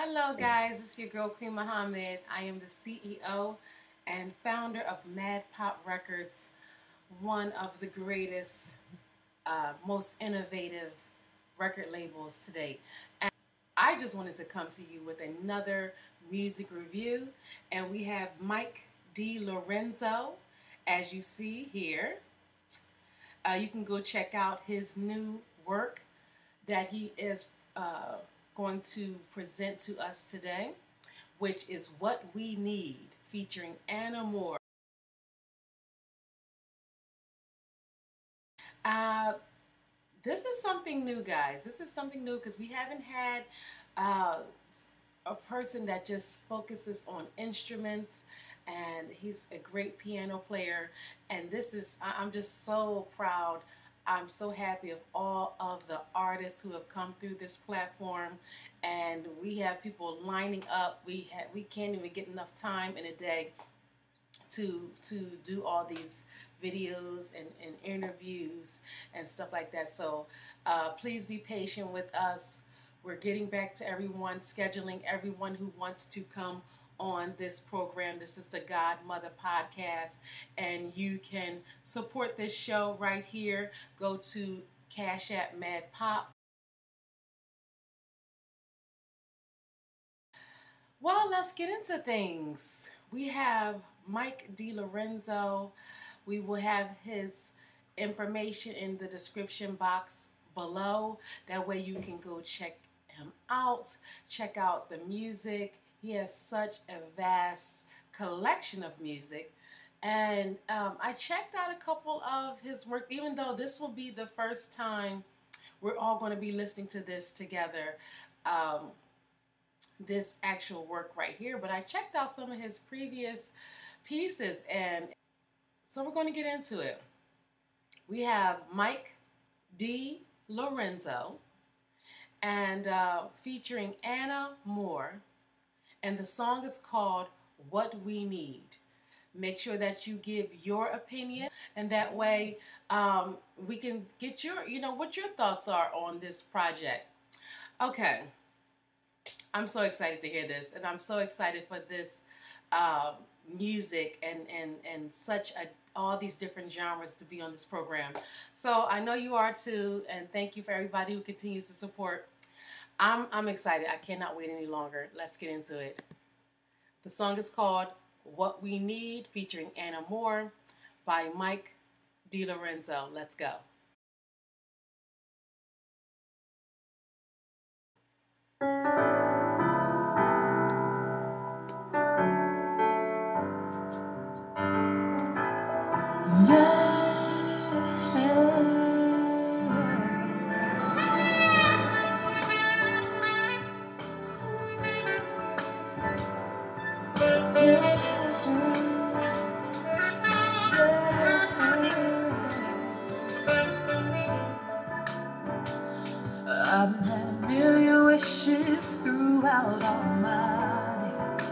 Hello, guys. This is your girl, Queen Muhammad. I am the CEO and founder of Mad Pop Records, one of the greatest, uh, most innovative record labels today. And I just wanted to come to you with another music review. And we have Mike Di Lorenzo, as you see here. Uh, you can go check out his new work that he is uh, going to present to us today, which is What We Need, featuring Anna Moore. Uh, this is something new, guys. This is something new because we haven't had uh, a person that just focuses on instruments and he's a great piano player. And this is, I'm just so proud. I'm so happy of all of the artists who have come through this platform, and we have people lining up. We we can't even get enough time in a day to to do all these videos and, and interviews and stuff like that. So uh, please be patient with us. We're getting back to everyone, scheduling everyone who wants to come on this program. This is the Godmother Podcast, and you can support this show right here. Go to Cash App Mad Pop. Well, let's get into things. We have Mike Di Lorenzo. We will have his information in the description box below. That way you can go check him out, check out the music he has such a vast collection of music. And um, I checked out a couple of his work, even though this will be the first time we're all going to be listening to this together. Um, this actual work right here, but I checked out some of his previous pieces, and so we're going to get into it. We have Mike Di Lorenzo, and uh, featuring Anna Moore, and the song is called What We Need. Make sure that you give your opinion, and that way um, we can get your, you know, what your thoughts are on this project. Okay, I'm so excited to hear this, and I'm so excited for this uh, music and and and such a all these different genres to be on this program. So I know you are too, and thank you for everybody who continues to support I'm I'm excited. I cannot wait any longer. Let's get into it. The song is called What We Need featuring Anna Moore by Mike Di Lorenzo. Let's go. I've had a million wishes throughout all my days.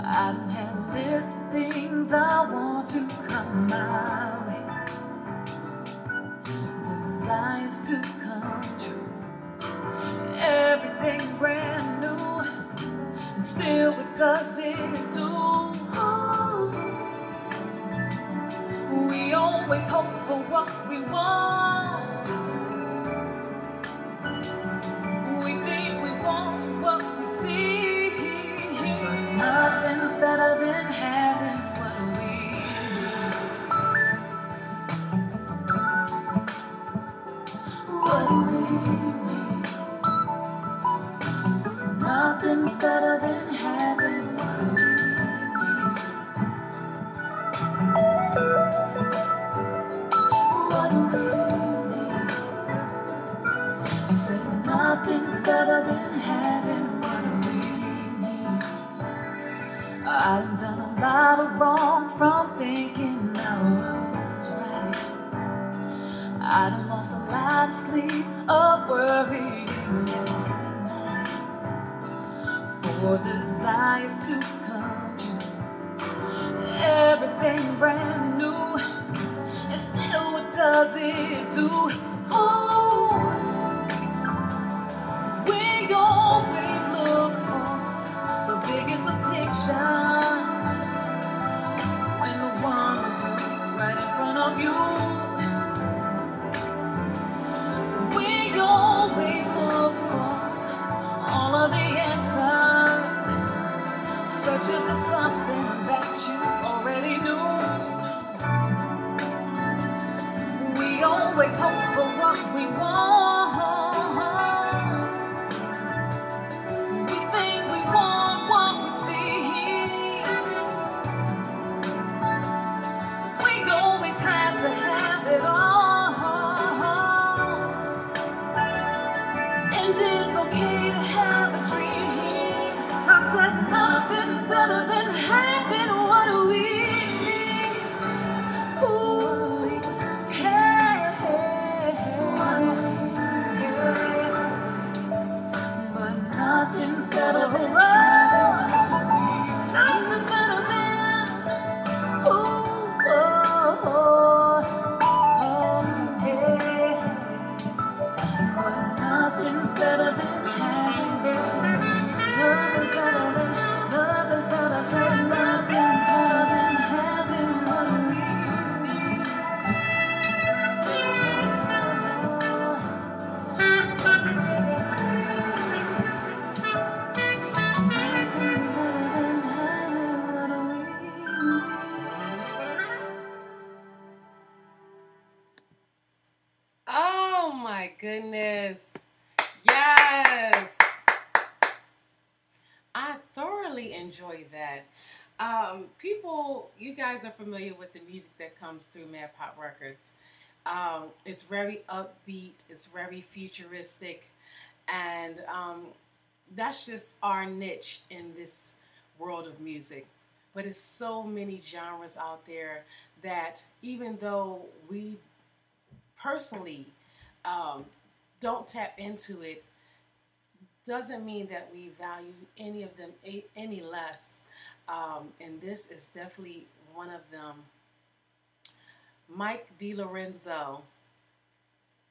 I've had a list of things I want to come my way. Desires to come true. Everything brand new. And still it do? Sleep of worry. for desires to come. Everything brand new, and still, what does it do? to something that you already knew. We always hope for what we want. Goodness. Yes. I thoroughly enjoy that. Um, people, you guys are familiar with the music that comes through Mad Pop Records. Um, it's very upbeat, it's very futuristic, and um, that's just our niche in this world of music. But it's so many genres out there that even though we personally um, don't tap into it doesn't mean that we value any of them any less. Um, and this is definitely one of them. Mike Di Lorenzo.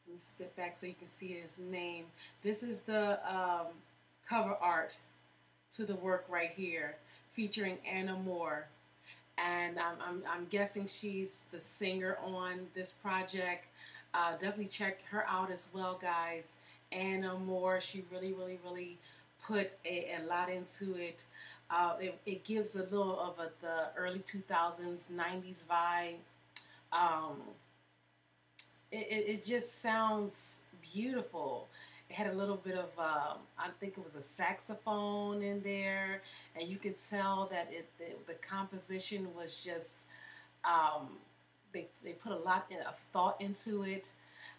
Let me step back so you can see his name. This is the um, cover art to the work right here, featuring Anna Moore. And I'm, I'm, I'm guessing she's the singer on this project. Uh, definitely check her out as well, guys. Anna Moore, she really, really, really put a, a lot into it. Uh, it. It gives a little of a, the early 2000s, 90s vibe. Um, it, it, just sounds beautiful. It had a little bit of, um, I think it was a saxophone in there, and you could tell that it the, the composition was just, um, they, they put a lot of thought into it.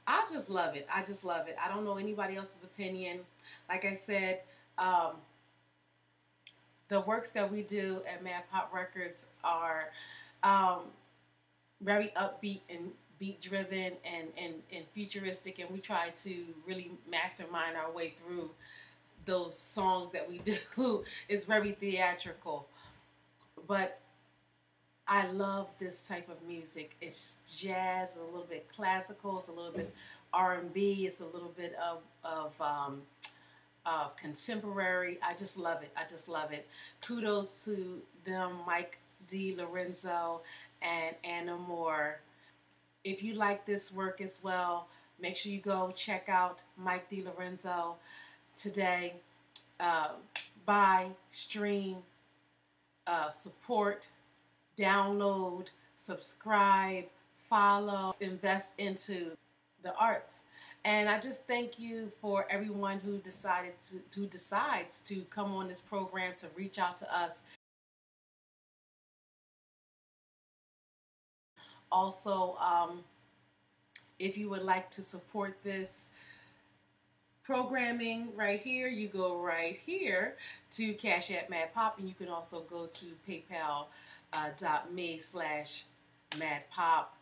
I just love it. I just love it. I don't know anybody else's opinion. Like I said, um, the works that we do at Mad Pop Records are um, very upbeat and beat driven and, and, and futuristic, and we try to really mastermind our way through those songs that we do. it's very theatrical, but I love this type of music. It's jazz, a little bit classical, it's a little bit R and B, it's a little bit of of um, uh, contemporary. I just love it. I just love it. Kudos to them, Mike Di Lorenzo and Anna Moore. If you like this work as well, make sure you go check out Mike Di Lorenzo today. Uh, buy, stream, uh, support download, subscribe, follow, invest into the arts. And I just thank you for everyone who decided to, who decides to come on this program to reach out to us. Also, um, if you would like to support this programming right here, you go right here to Cash App Mad Pop, and you can also go to PayPal uh, dot me slash mad pop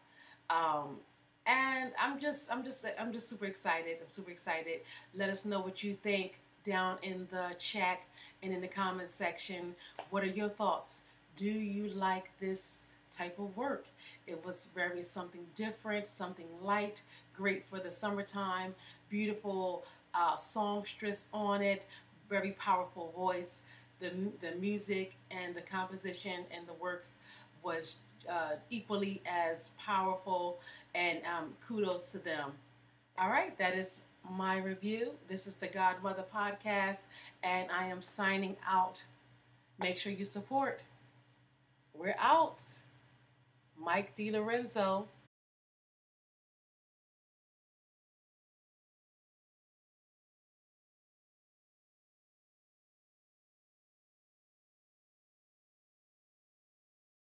um, and i'm just i'm just i'm just super excited. I'm super excited. Let us know what you think down in the chat and in the comment section. What are your thoughts? Do you like this type of work? It was very something different something light great for the summertime beautiful uh, songstress on it very powerful voice the, the music and the composition and the works was uh, equally as powerful and um, kudos to them. All right, that is my review. This is the Godmother Podcast, and I am signing out. Make sure you support. We're out. Mike Di Lorenzo.